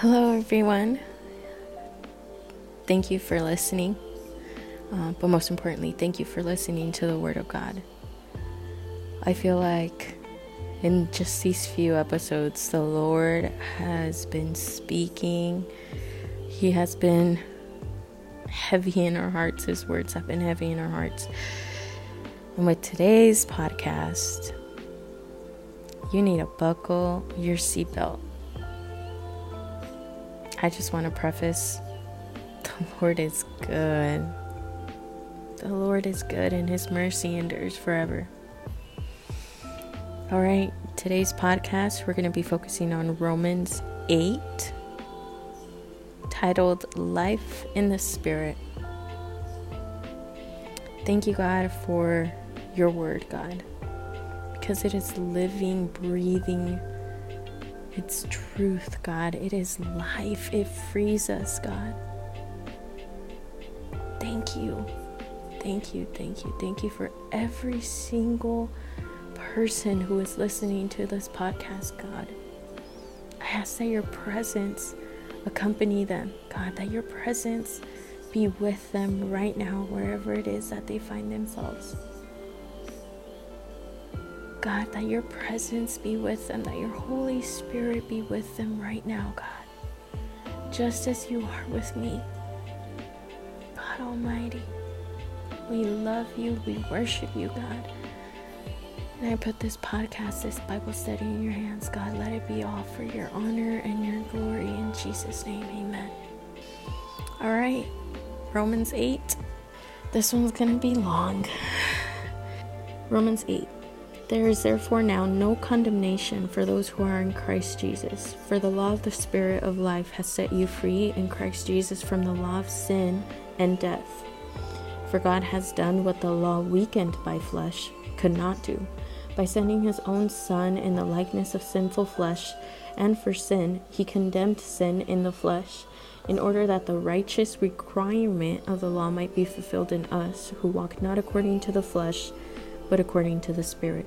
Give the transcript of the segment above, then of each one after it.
Hello, everyone. Thank you for listening. Uh, but most importantly, thank you for listening to the Word of God. I feel like in just these few episodes, the Lord has been speaking. He has been heavy in our hearts. His words have been heavy in our hearts. And with today's podcast, you need to buckle your seatbelt. I just want to preface the Lord is good. The Lord is good and His mercy endures forever. All right, today's podcast, we're going to be focusing on Romans 8, titled Life in the Spirit. Thank you, God, for your word, God, because it is living, breathing. It's truth, God. It is life. It frees us, God. Thank you. Thank you, thank you, thank you for every single person who is listening to this podcast, God. I ask that your presence accompany them, God, that your presence be with them right now, wherever it is that they find themselves. God, that your presence be with them, that your Holy Spirit be with them right now, God, just as you are with me. God Almighty, we love you, we worship you, God. And I put this podcast, this Bible study in your hands, God. Let it be all for your honor and your glory. In Jesus' name, amen. All right, Romans 8. This one's going to be long. Romans 8. There is therefore now no condemnation for those who are in Christ Jesus. For the law of the Spirit of life has set you free in Christ Jesus from the law of sin and death. For God has done what the law weakened by flesh could not do. By sending his own Son in the likeness of sinful flesh, and for sin, he condemned sin in the flesh, in order that the righteous requirement of the law might be fulfilled in us, who walk not according to the flesh, but according to the Spirit.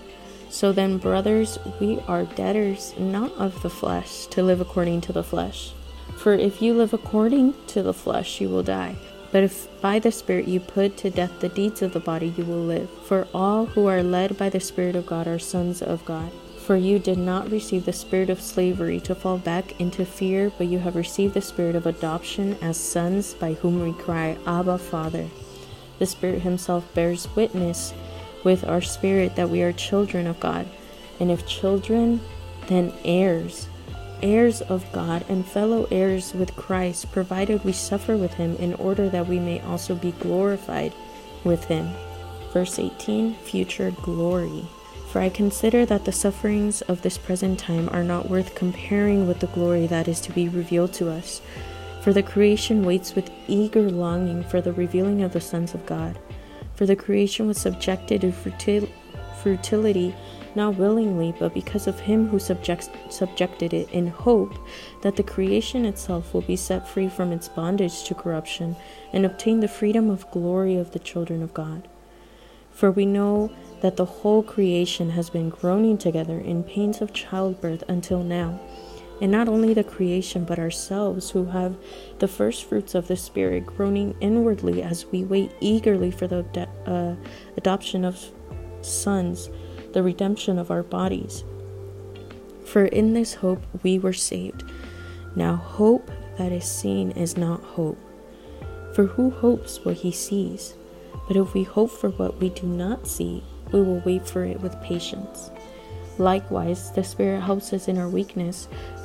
So then, brothers, we are debtors not of the flesh to live according to the flesh. For if you live according to the flesh, you will die. But if by the Spirit you put to death the deeds of the body, you will live. For all who are led by the Spirit of God are sons of God. For you did not receive the spirit of slavery to fall back into fear, but you have received the spirit of adoption as sons, by whom we cry, Abba, Father. The Spirit Himself bears witness with our spirit that we are children of God. And if children, then heirs, heirs of God and fellow heirs with Christ, provided we suffer with him in order that we may also be glorified with him. Verse 18 Future glory. For I consider that the sufferings of this present time are not worth comparing with the glory that is to be revealed to us. For the creation waits with eager longing for the revealing of the sons of God. For the creation was subjected to fertil- fertility, not willingly, but because of him who subjects, subjected it, in hope that the creation itself will be set free from its bondage to corruption and obtain the freedom of glory of the children of God. For we know that the whole creation has been groaning together in pains of childbirth until now. And not only the creation, but ourselves, who have the first fruits of the Spirit, groaning inwardly as we wait eagerly for the uh, adoption of sons, the redemption of our bodies. For in this hope we were saved. Now, hope that is seen is not hope. For who hopes what he sees? But if we hope for what we do not see, we will wait for it with patience. Likewise, the Spirit helps us in our weakness,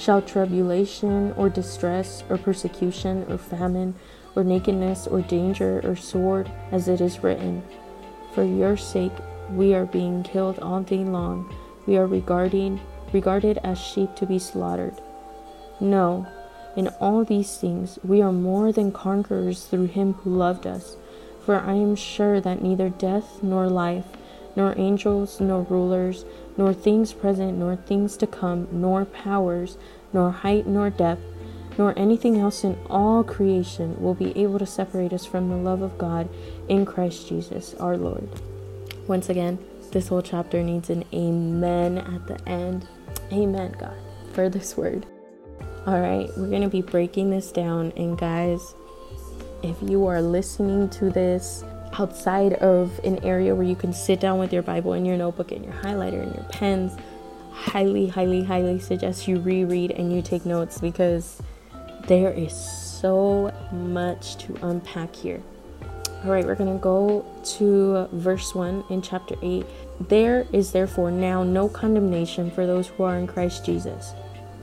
Shall tribulation, or distress, or persecution, or famine, or nakedness, or danger, or sword, as it is written? For your sake we are being killed all day long. We are regarding regarded as sheep to be slaughtered. No, in all these things we are more than conquerors through him who loved us. For I am sure that neither death nor life, nor angels nor rulers, nor things present nor things to come, nor powers, nor height nor depth, nor anything else in all creation will be able to separate us from the love of God in Christ Jesus our Lord. Once again, this whole chapter needs an amen at the end. Amen, God, for this word. All right, we're going to be breaking this down. And guys, if you are listening to this outside of an area where you can sit down with your Bible and your notebook and your highlighter and your pens, highly, highly, highly suggest you reread and you take notes because there is so much to unpack here. All right, we're going to go to verse 1 in chapter 8. There is therefore now no condemnation for those who are in Christ Jesus.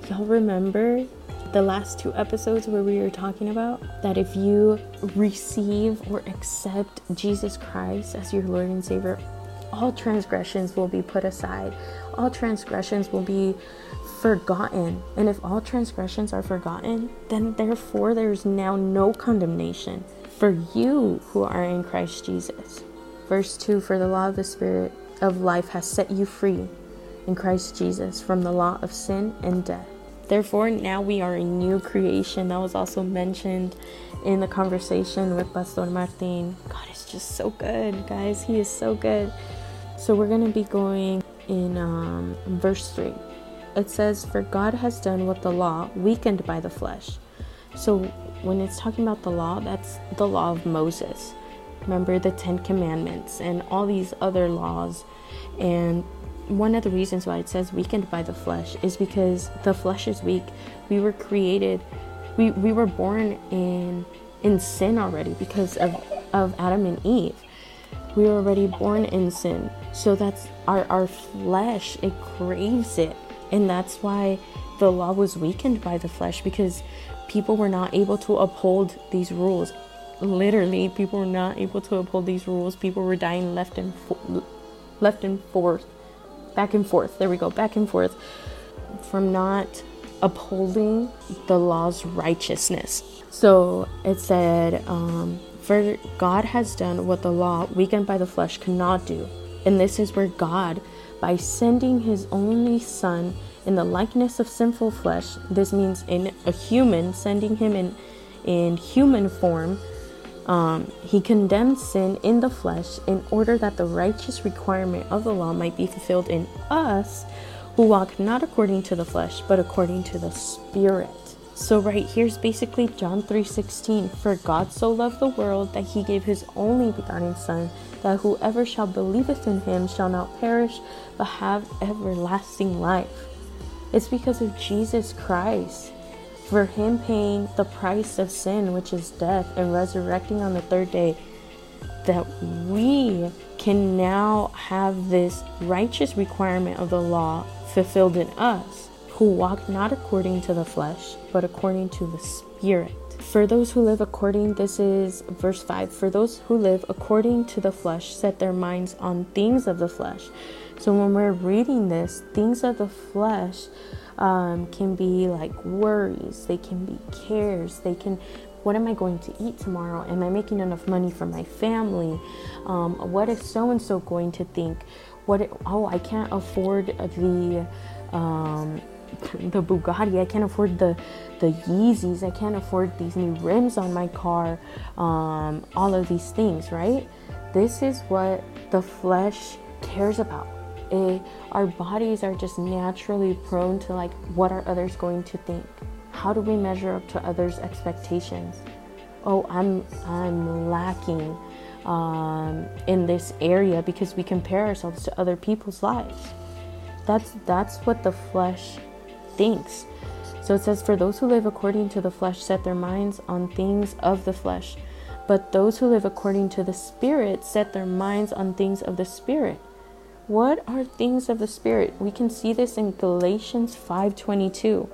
Y'all remember the last two episodes where we were talking about that if you receive or accept Jesus Christ as your Lord and Savior, all transgressions will be put aside, all transgressions will be forgotten. And if all transgressions are forgotten, then therefore there's now no condemnation for you who are in Christ Jesus. Verse 2 For the law of the Spirit of life has set you free in Christ Jesus from the law of sin and death. Therefore, now we are a new creation. That was also mentioned in the conversation with Pastor Martin. God is just so good, guys. He is so good. So, we're going to be going in um, verse 3. It says, For God has done what the law, weakened by the flesh. So, when it's talking about the law, that's the law of Moses. Remember the Ten Commandments and all these other laws. And one of the reasons why it says weakened by the flesh is because the flesh is weak. We were created, we, we were born in in sin already because of, of Adam and Eve. We were already born in sin. So that's our, our flesh, it craves it. And that's why the law was weakened by the flesh because people were not able to uphold these rules. Literally, people were not able to uphold these rules. People were dying left and fo- left and forth, back and forth. There we go, back and forth from not upholding the law's righteousness. So it said, um, "For God has done what the law, weakened by the flesh, cannot do." And this is where God, by sending His only Son in the likeness of sinful flesh. This means in a human, sending him in, in human form. Um, he condemned sin in the flesh in order that the righteous requirement of the law might be fulfilled in us who walk not according to the flesh, but according to the Spirit. So right here's basically John 3:16. For God so loved the world that he gave his only begotten son that whoever shall believeth in him shall not perish, but have everlasting life. It's because of Jesus Christ, for him paying the price of sin, which is death, and resurrecting on the third day, that we can now have this righteous requirement of the law fulfilled in us, who walk not according to the flesh, but according to the Spirit. For those who live according, this is verse 5 for those who live according to the flesh set their minds on things of the flesh. So when we're reading this, things of the flesh um, can be like worries, they can be cares, they can what am I going to eat tomorrow? Am I making enough money for my family? Um, what is so and so going to think? What? oh, I can't afford the um, the Bugatti. I can't afford the the Yeezys. I can't afford these new rims on my car. Um, all of these things, right? This is what the flesh cares about. Our bodies are just naturally prone to like, what are others going to think? How do we measure up to others' expectations? Oh, I'm I'm lacking um, in this area because we compare ourselves to other people's lives. That's that's what the flesh thinks. So it says, For those who live according to the flesh set their minds on things of the flesh, but those who live according to the Spirit set their minds on things of the Spirit. What are things of the Spirit? We can see this in Galatians 5:22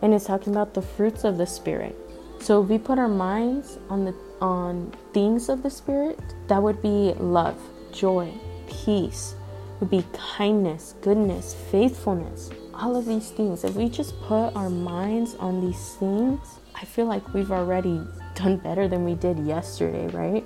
and it's talking about the fruits of the spirit. So if we put our minds on the on things of the spirit, that would be love, joy, peace, would be kindness, goodness, faithfulness, all of these things. If we just put our minds on these things, I feel like we've already done better than we did yesterday, right?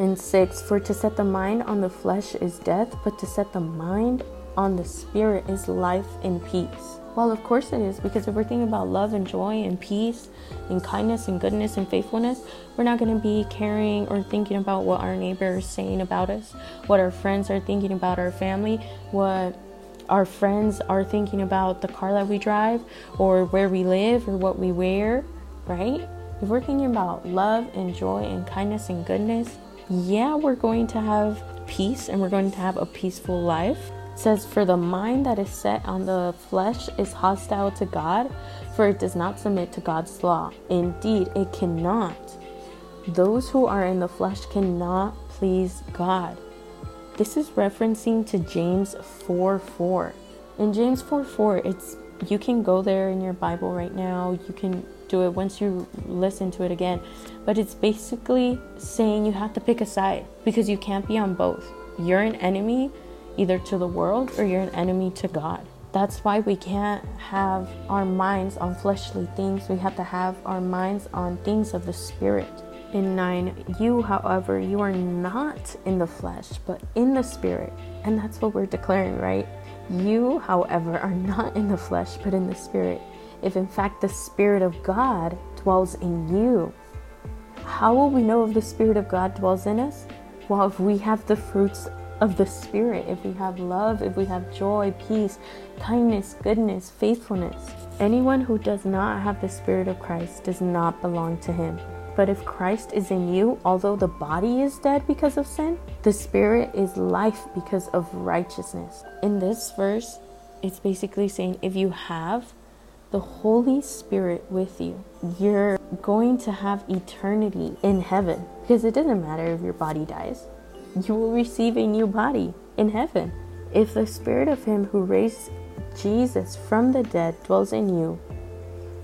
And six, for to set the mind on the flesh is death, but to set the mind on the spirit is life and peace. Well, of course it is, because if we're thinking about love and joy and peace and kindness and goodness and faithfulness, we're not going to be caring or thinking about what our neighbor is saying about us, what our friends are thinking about our family, what our friends are thinking about the car that we drive or where we live or what we wear, right? If we're thinking about love and joy and kindness and goodness, yeah, we're going to have peace and we're going to have a peaceful life says, For the mind that is set on the flesh is hostile to God, for it does not submit to God's law. Indeed, it cannot. Those who are in the flesh cannot please God. This is referencing to James 4 4. In James 4 4, it's you can go there in your Bible right now. You can do it once you listen to it again. But it's basically saying you have to pick a side because you can't be on both. You're an enemy either to the world or you're an enemy to God. That's why we can't have our minds on fleshly things. We have to have our minds on things of the Spirit. In 9, you, however, you are not in the flesh, but in the Spirit. And that's what we're declaring, right? You, however, are not in the flesh, but in the Spirit. If in fact the Spirit of God dwells in you, how will we know if the Spirit of God dwells in us? Well, if we have the fruits of the Spirit, if we have love, if we have joy, peace, kindness, goodness, faithfulness. Anyone who does not have the Spirit of Christ does not belong to Him. But if Christ is in you, although the body is dead because of sin, the Spirit is life because of righteousness. In this verse, it's basically saying if you have the Holy Spirit with you, you're going to have eternity in heaven because it doesn't matter if your body dies you will receive a new body in heaven. If the Spirit of Him who raised Jesus from the dead dwells in you,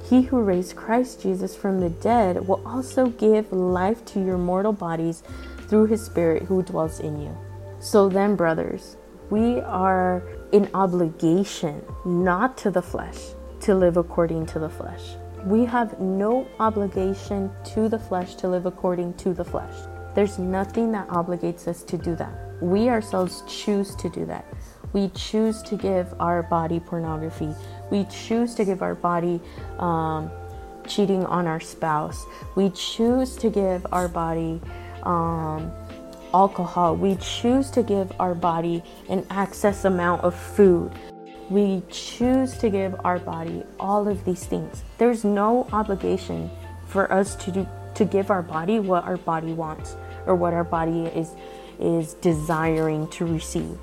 he who raised Christ Jesus from the dead will also give life to your mortal bodies through his Spirit who dwells in you. So then, brothers, we are in obligation not to the flesh to live according to the flesh. We have no obligation to the flesh to live according to the flesh. There's nothing that obligates us to do that. We ourselves choose to do that. We choose to give our body pornography. We choose to give our body um, cheating on our spouse. We choose to give our body um, alcohol. We choose to give our body an excess amount of food. We choose to give our body all of these things. There's no obligation for us to do to give our body what our body wants or what our body is is desiring to receive.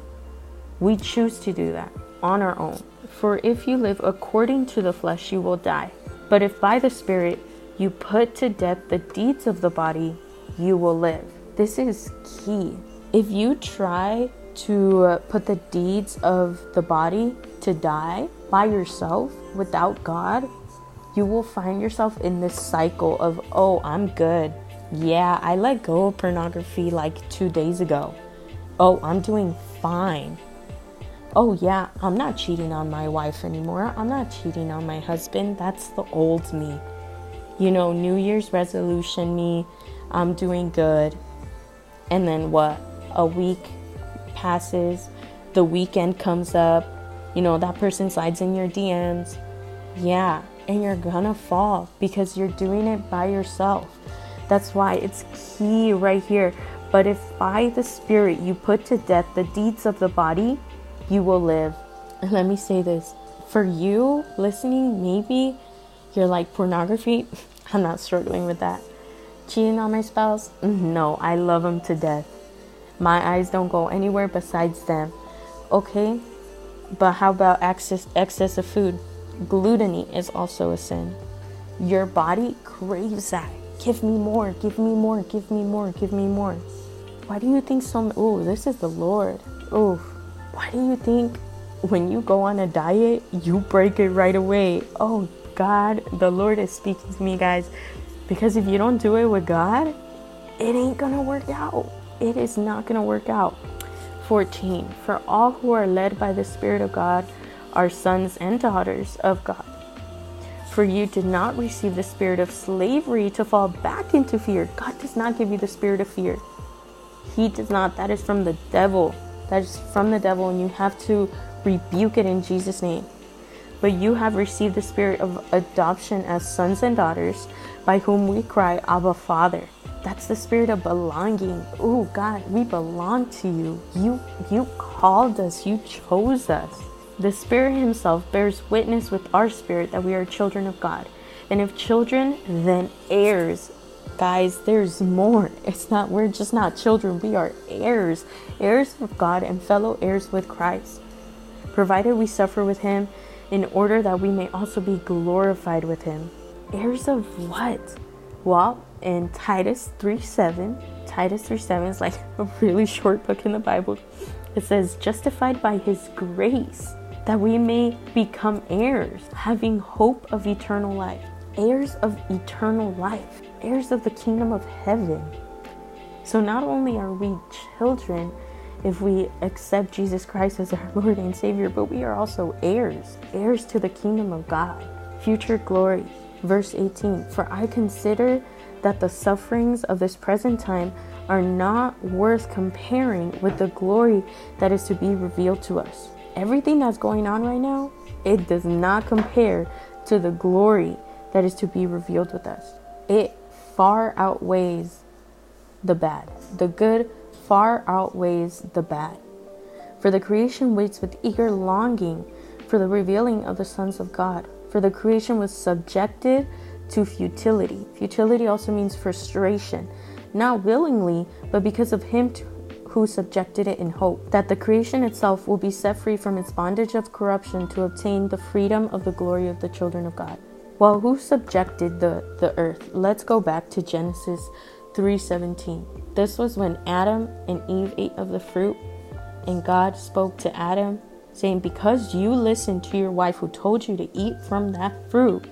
We choose to do that on our own. For if you live according to the flesh, you will die. But if by the Spirit you put to death the deeds of the body, you will live. This is key. If you try to uh, put the deeds of the body to die by yourself without God, you will find yourself in this cycle of, oh, I'm good. Yeah, I let go of pornography like two days ago. Oh, I'm doing fine. Oh, yeah, I'm not cheating on my wife anymore. I'm not cheating on my husband. That's the old me. You know, New Year's resolution me, I'm doing good. And then what? A week passes, the weekend comes up, you know, that person slides in your DMs. Yeah, and you're gonna fall because you're doing it by yourself. That's why it's key right here. But if by the Spirit you put to death the deeds of the body, you will live. And let me say this for you listening, maybe you're like pornography. I'm not struggling with that. Cheating on my spouse? No, I love him to death. My eyes don't go anywhere besides them. Okay? But how about excess, excess of food? Gluttony is also a sin. Your body craves that. Give me more, give me more, give me more, give me more. Why do you think so? Oh, this is the Lord. Oh, why do you think when you go on a diet, you break it right away? Oh, God, the Lord is speaking to me, guys. Because if you don't do it with God, it ain't gonna work out it is not to work out. 14. For all who are led by the Spirit of God are sons and daughters of God. For you did not receive the spirit of slavery to fall back into fear. God does not give you the spirit of fear. He does not. That is from the devil. That is from the devil, and you have to rebuke it in Jesus' name. But you have received the spirit of adoption as sons and daughters, by whom we cry, Abba, Father. That's the spirit of belonging. Oh God, we belong to you. You you called us, you chose us. The Spirit Himself bears witness with our spirit that we are children of God. And if children, then heirs. Guys, there's more. It's not, we're just not children, we are heirs, heirs of God and fellow heirs with Christ. Provided we suffer with Him in order that we may also be glorified with Him. Heirs of what? Well, in Titus 3 7. Titus 3 7 is like a really short book in the Bible. It says, Justified by his grace, that we may become heirs, having hope of eternal life. Heirs of eternal life, heirs of the kingdom of heaven. So not only are we children if we accept Jesus Christ as our Lord and Savior, but we are also heirs, heirs to the kingdom of God, future glory. Verse 18 For I consider that the sufferings of this present time are not worth comparing with the glory that is to be revealed to us. Everything that's going on right now, it does not compare to the glory that is to be revealed with us. It far outweighs the bad. The good far outweighs the bad. For the creation waits with eager longing for the revealing of the sons of God. For the creation was subjected to futility. Futility also means frustration, not willingly, but because of Him to, who subjected it in hope, that the creation itself will be set free from its bondage of corruption to obtain the freedom of the glory of the children of God. Well, who subjected the, the earth? Let's go back to Genesis 3:17. This was when Adam and Eve ate of the fruit, and God spoke to Adam, saying, Because you listened to your wife who told you to eat from that fruit,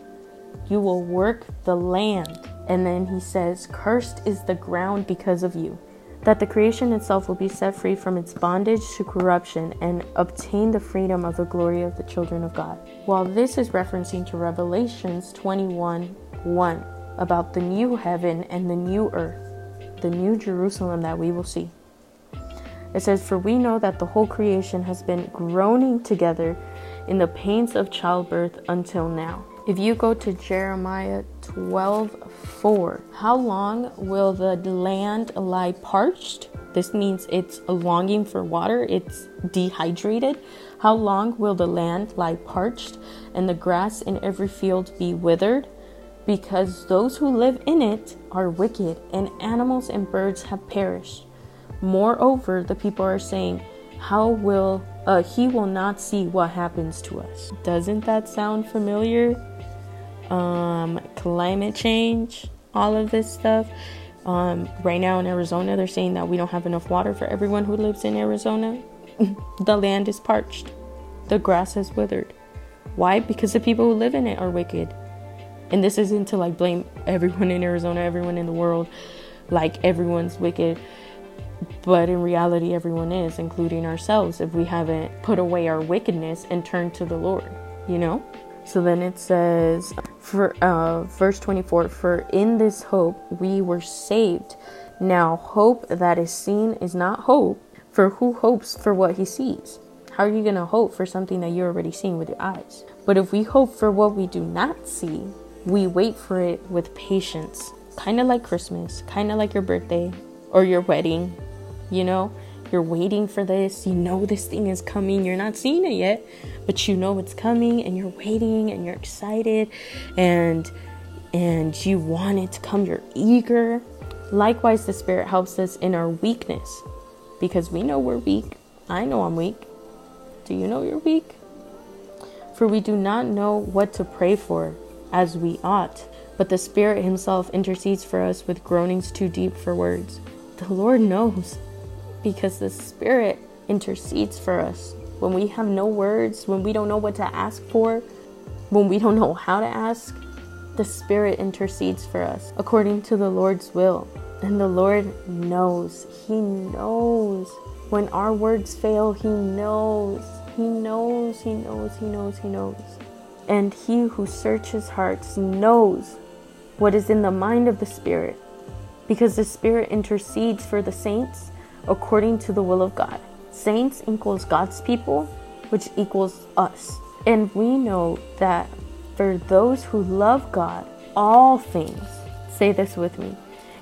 you will work the land. And then he says, Cursed is the ground because of you. That the creation itself will be set free from its bondage to corruption and obtain the freedom of the glory of the children of God. While this is referencing to Revelations 21 1 about the new heaven and the new earth, the new Jerusalem that we will see. It says, For we know that the whole creation has been groaning together in the pains of childbirth until now. If you go to Jeremiah 12 4, how long will the land lie parched? This means it's longing for water, it's dehydrated. How long will the land lie parched and the grass in every field be withered? Because those who live in it are wicked, and animals and birds have perished. Moreover, the people are saying, How will uh, he will not see what happens to us? Doesn't that sound familiar? Um, climate change, all of this stuff. Um, right now in Arizona, they're saying that we don't have enough water for everyone who lives in Arizona. the land is parched, the grass has withered. Why? Because the people who live in it are wicked. And this isn't to like blame everyone in Arizona, everyone in the world, like everyone's wicked. But in reality, everyone is, including ourselves, if we haven't put away our wickedness and turned to the Lord, you know? So then it says, for uh, verse 24, for in this hope we were saved. Now, hope that is seen is not hope, for who hopes for what he sees? How are you going to hope for something that you're already seeing with your eyes? But if we hope for what we do not see, we wait for it with patience. Kind of like Christmas, kind of like your birthday or your wedding. You know, you're waiting for this, you know this thing is coming, you're not seeing it yet, but you know it's coming and you're waiting and you're excited and and you want it to come, you're eager. Likewise, the Spirit helps us in our weakness because we know we're weak. I know I'm weak. Do you know you're weak? For we do not know what to pray for as we ought, but the Spirit Himself intercedes for us with groanings too deep for words. The Lord knows because the Spirit intercedes for us. When we have no words, when we don't know what to ask for, when we don't know how to ask, the Spirit intercedes for us according to the Lord's will. And the Lord knows. He knows. When our words fail, He knows. He knows, He knows, He knows, He knows. And He who searches hearts knows what is in the mind of the Spirit, because the Spirit intercedes for the saints according to the will of God. Saints equals God's people, which equals us. And we know that for those who love God, all things, say this with me,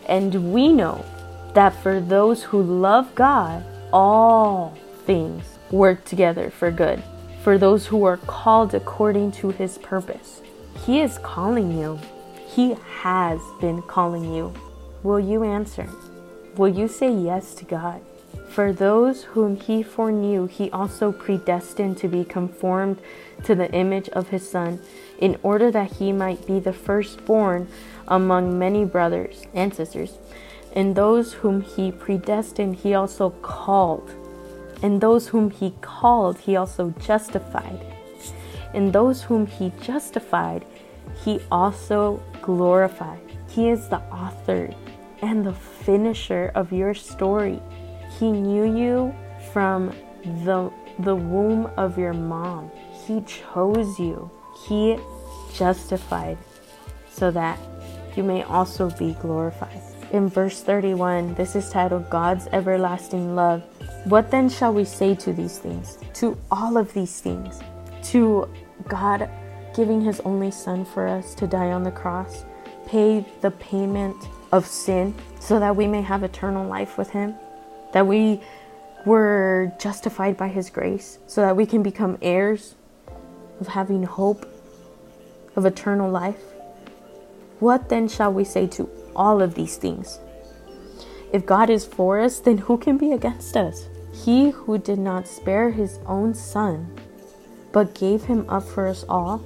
and we know that for those who love God, all things work together for good, for those who are called according to his purpose. He is calling you. He has been calling you. Will you answer? Will you say yes to God? For those whom he foreknew, he also predestined to be conformed to the image of his Son, in order that he might be the firstborn among many brothers and sisters. And those whom he predestined, he also called. And those whom he called, he also justified. And those whom he justified, he also glorified. He is the author and the finisher of your story. He knew you from the, the womb of your mom. He chose you. He justified so that you may also be glorified. In verse 31, this is titled God's Everlasting Love. What then shall we say to these things? To all of these things? To God giving his only Son for us to die on the cross, pay the payment of sin so that we may have eternal life with him, that we were justified by his grace, so that we can become heirs of having hope of eternal life. What then shall we say to all of these things? If God is for us, then who can be against us? He who did not spare his own son, but gave him up for us all,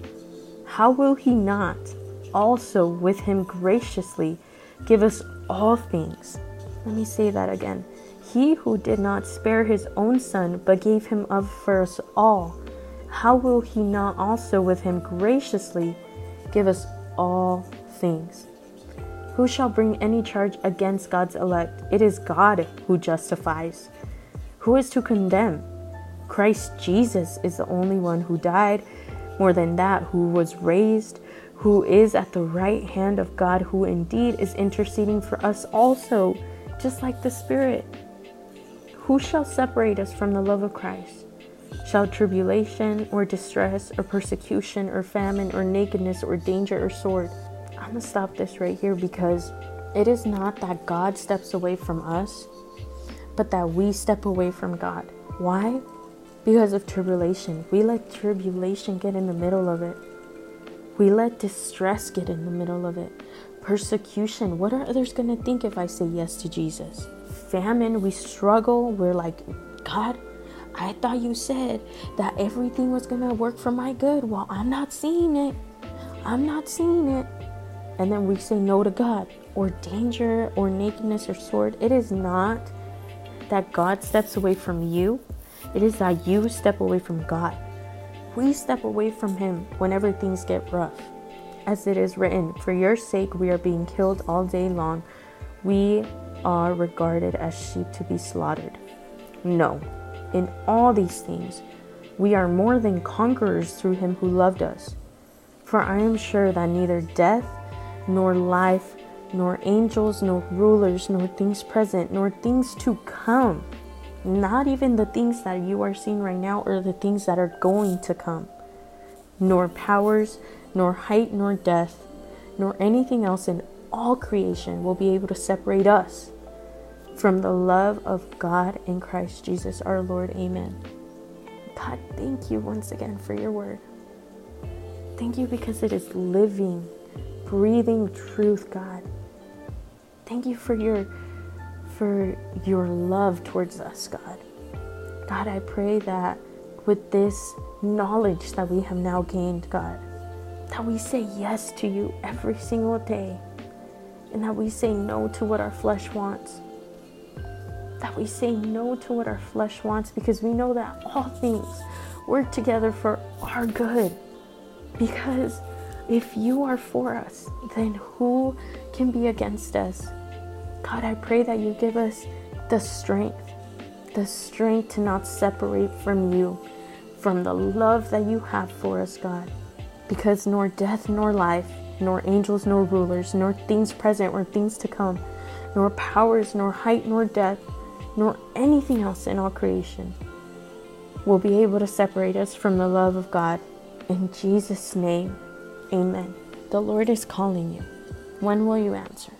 how will he not also with him graciously give us all things? Let me say that again. He who did not spare his own son, but gave him up for us all, how will he not also with him graciously give us all things? Who shall bring any charge against God's elect? It is God who justifies. Who is to condemn? Christ Jesus is the only one who died, more than that, who was raised, who is at the right hand of God, who indeed is interceding for us also, just like the Spirit. Who shall separate us from the love of Christ? Shall tribulation or distress or persecution or famine or nakedness or danger or sword? I'm gonna stop this right here because it is not that God steps away from us, but that we step away from God. Why? Because of tribulation. We let tribulation get in the middle of it. We let distress get in the middle of it. Persecution. What are others going to think if I say yes to Jesus? famine, we struggle, we're like, God, I thought you said that everything was going to work for my good. Well, I'm not seeing it. I'm not seeing it. And then we say no to God or danger or nakedness or sword. It is not that God steps away from you, it is that you step away from God. We step away from Him whenever things get rough. As it is written, For your sake we are being killed all day long. We are regarded as sheep to be slaughtered. No, in all these things, we are more than conquerors through him who loved us. For I am sure that neither death, nor life, nor angels, nor rulers, nor things present, nor things to come, not even the things that you are seeing right now or the things that are going to come, nor powers, nor height, nor depth, nor anything else in all creation will be able to separate us from the love of God in Christ Jesus our Lord. Amen. God, thank you once again for your word. Thank you because it is living, breathing truth, God. Thank you for your for your love towards us, God. God, I pray that with this knowledge that we have now gained, God, that we say yes to you every single day and that we say no to what our flesh wants that we say no to what our flesh wants because we know that all things work together for our good. Because if you are for us, then who can be against us? God, I pray that you give us the strength, the strength to not separate from you, from the love that you have for us, God. Because nor death nor life, nor angels nor rulers, nor things present or things to come, nor powers, nor height, nor depth, nor anything else in all creation will be able to separate us from the love of God. In Jesus' name, amen. The Lord is calling you. When will you answer?